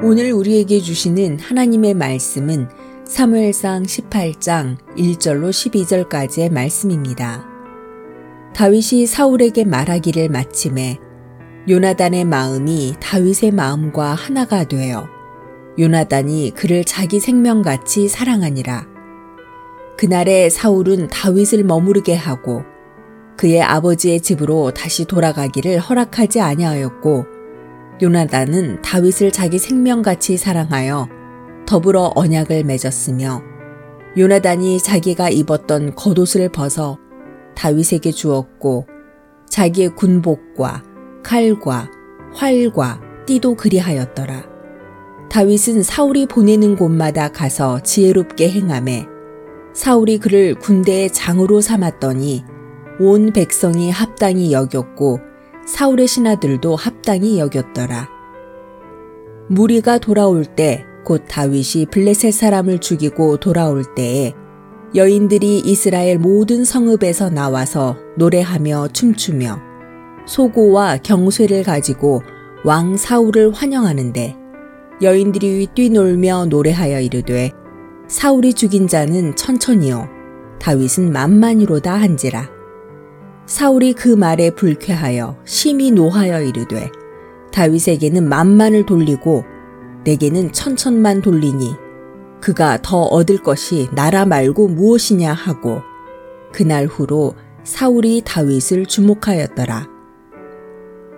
오늘 우리에게 주시는 하나님의 말씀은 사무엘상 18장 1절로 12절까지의 말씀입니다. 다윗이 사울에게 말하기를 마침에 요나단의 마음이 다윗의 마음과 하나가 되어 요나단이 그를 자기 생명같이 사랑하니라. 그날에 사울은 다윗을 머무르게 하고 그의 아버지의 집으로 다시 돌아가기를 허락하지 아니하였고 요나단은 다윗을 자기 생명같이 사랑하여 더불어 언약을 맺었으며 요나단이 자기가 입었던 겉옷을 벗어 다윗에게 주었고 자기의 군복과 칼과 활과 띠도 그리하였더라. 다윗은 사울이 보내는 곳마다 가서 지혜롭게 행함에 사울이 그를 군대의 장으로 삼았더니 온 백성이 합당히 여겼고 사울의 신하들도 합당히 여겼더라. 무리가 돌아올 때 곧 다윗이 블레셋 사람을 죽이고 돌아올 때에 여인들이 이스라엘 모든 성읍에서 나와서 노래하며 춤추며 소고와 경쇠를 가지고 왕 사울을 환영하는데 여인들이 뛰놀며 노래하여 이르되 사울이 죽인 자는 천천히요 다윗은 만만이로다 한지라 사울이 그 말에 불쾌하여 심히 노하여 이르되 다윗에게는 만만을 돌리고 내게는 천천만 돌리니 그가 더 얻을 것이 나라 말고 무엇이냐 하고 그날 후로 사울이 다윗을 주목하였더라.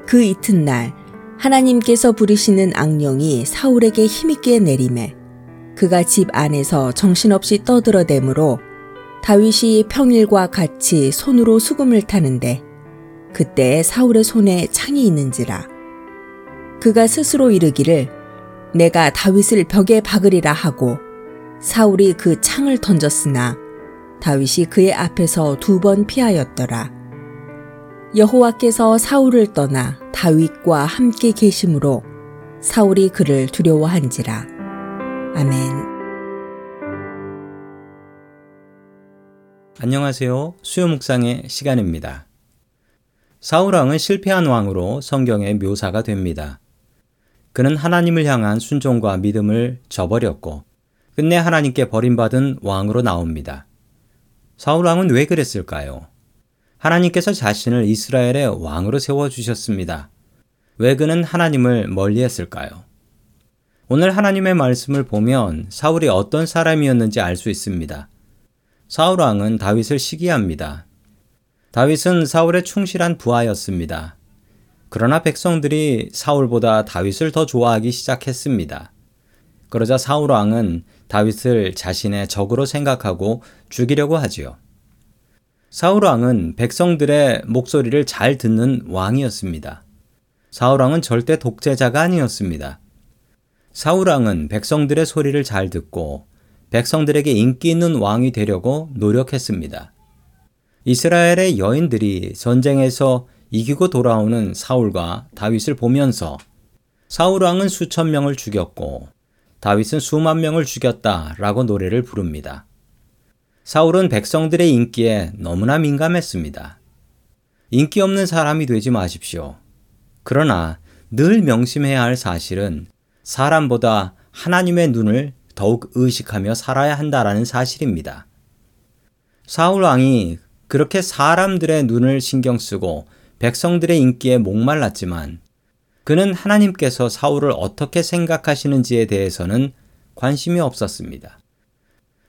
그 이튿날 하나님께서 부리시는 악령이 사울에게 힘있게 내림에 그가 집 안에서 정신없이 떠들어대므로 다윗이 평일과 같이 손으로 수금을 타는데 그때 사울의 손에 창이 있는지라. 그가 스스로 이르기를 내가 다윗을 벽에 박으리라 하고 사울이 그 창을 던졌으나 다윗이 그의 앞에서 두 번 피하였더라. 여호와께서 사울을 떠나 다윗과 함께 계심으로 사울이 그를 두려워한지라. 아멘. 안녕하세요. 수요 묵상의 시간입니다. 사울왕은 실패한 왕으로 성경의 묘사가 됩니다. 그는 하나님을 향한 순종과 믿음을 저버렸고 끝내 하나님께 버림받은 왕으로 나옵니다. 사울왕은 왜 그랬을까요? 하나님께서 자신을 이스라엘의 왕으로 세워주셨습니다. 왜 그는 하나님을 멀리 했을까요? 오늘 하나님의 말씀을 보면 사울이 어떤 사람이었는지 알 수 있습니다. 사울 왕은 다윗을 시기합니다. 다윗은 사울의 충실한 부하였습니다. 그러나 백성들이 사울보다 다윗을 더 좋아하기 시작했습니다. 그러자 사울 왕은 다윗을 자신의 적으로 생각하고 죽이려고 하지요. 사울 왕은 백성들의 목소리를 잘 듣는 왕이었습니다. 사울 왕은 절대 독재자가 아니었습니다. 사울 왕은 백성들의 소리를 잘 듣고 백성들에게 인기 있는 왕이 되려고 노력했습니다. 이스라엘의 여인들이 전쟁에서 이기고 돌아오는 사울과 다윗을 보면서 사울 왕은 수천 명을 죽였고 다윗은 수만 명을 죽였다라고 노래를 부릅니다. 사울은 백성들의 인기에 너무나 민감했습니다. 인기 없는 사람이 되지 마십시오. 그러나 늘 명심해야 할 사실은 사람보다 하나님의 눈을 더욱 의식하며 살아야 한다라는 사실입니다. 사울 왕이 그렇게 사람들의 눈을 신경 쓰고 백성들의 인기에 목말랐지만 그는 하나님께서 사울을 어떻게 생각하시는지에 대해서는 관심이 없었습니다.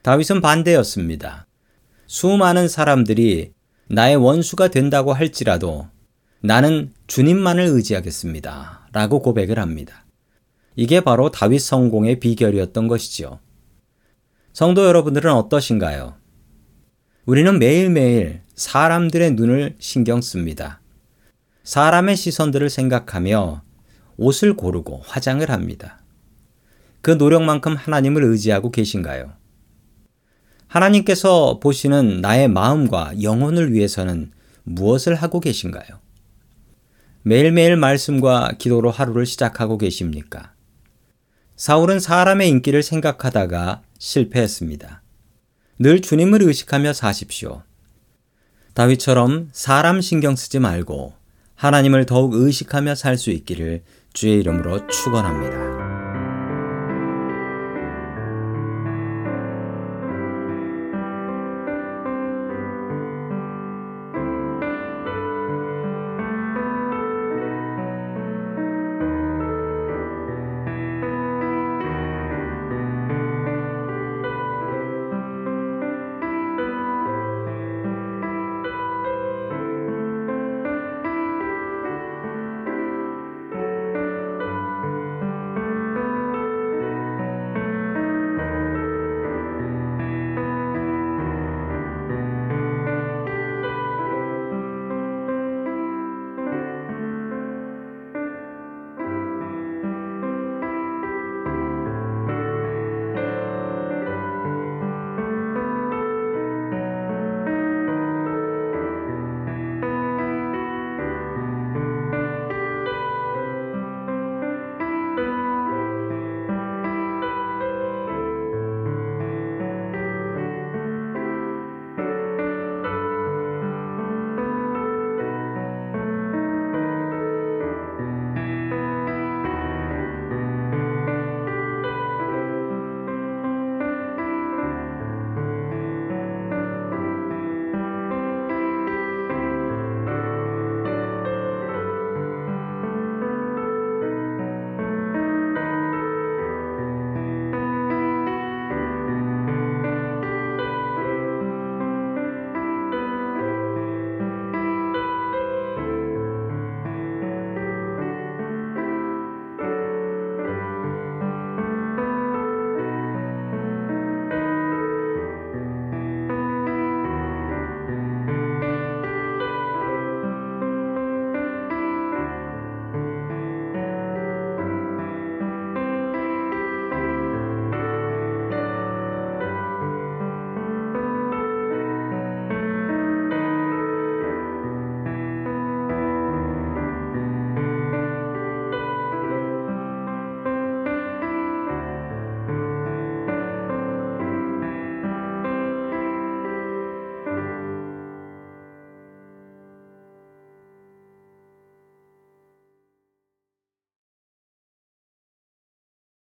다윗은 반대였습니다. 수많은 사람들이 나의 원수가 된다고 할지라도 나는 주님만을 의지하겠습니다. 라고 고백을 합니다. 이게 바로 다윗 성공의 비결이었던 것이지요. 성도 여러분들은 어떠신가요? 우리는 매일매일 사람들의 눈을 신경 씁니다. 사람의 시선들을 생각하며 옷을 고르고 화장을 합니다. 그 노력만큼 하나님을 의지하고 계신가요? 하나님께서 보시는 나의 마음과 영혼을 위해서는 무엇을 하고 계신가요? 매일매일 말씀과 기도로 하루를 시작하고 계십니까? 사울은 사람의 인기를 생각하다가 실패했습니다. 늘 주님을 의식하며 사십시오. 다윗처럼 사람 신경 쓰지 말고 하나님을 더욱 의식하며 살 수 있기를 주의 이름으로 축원합니다.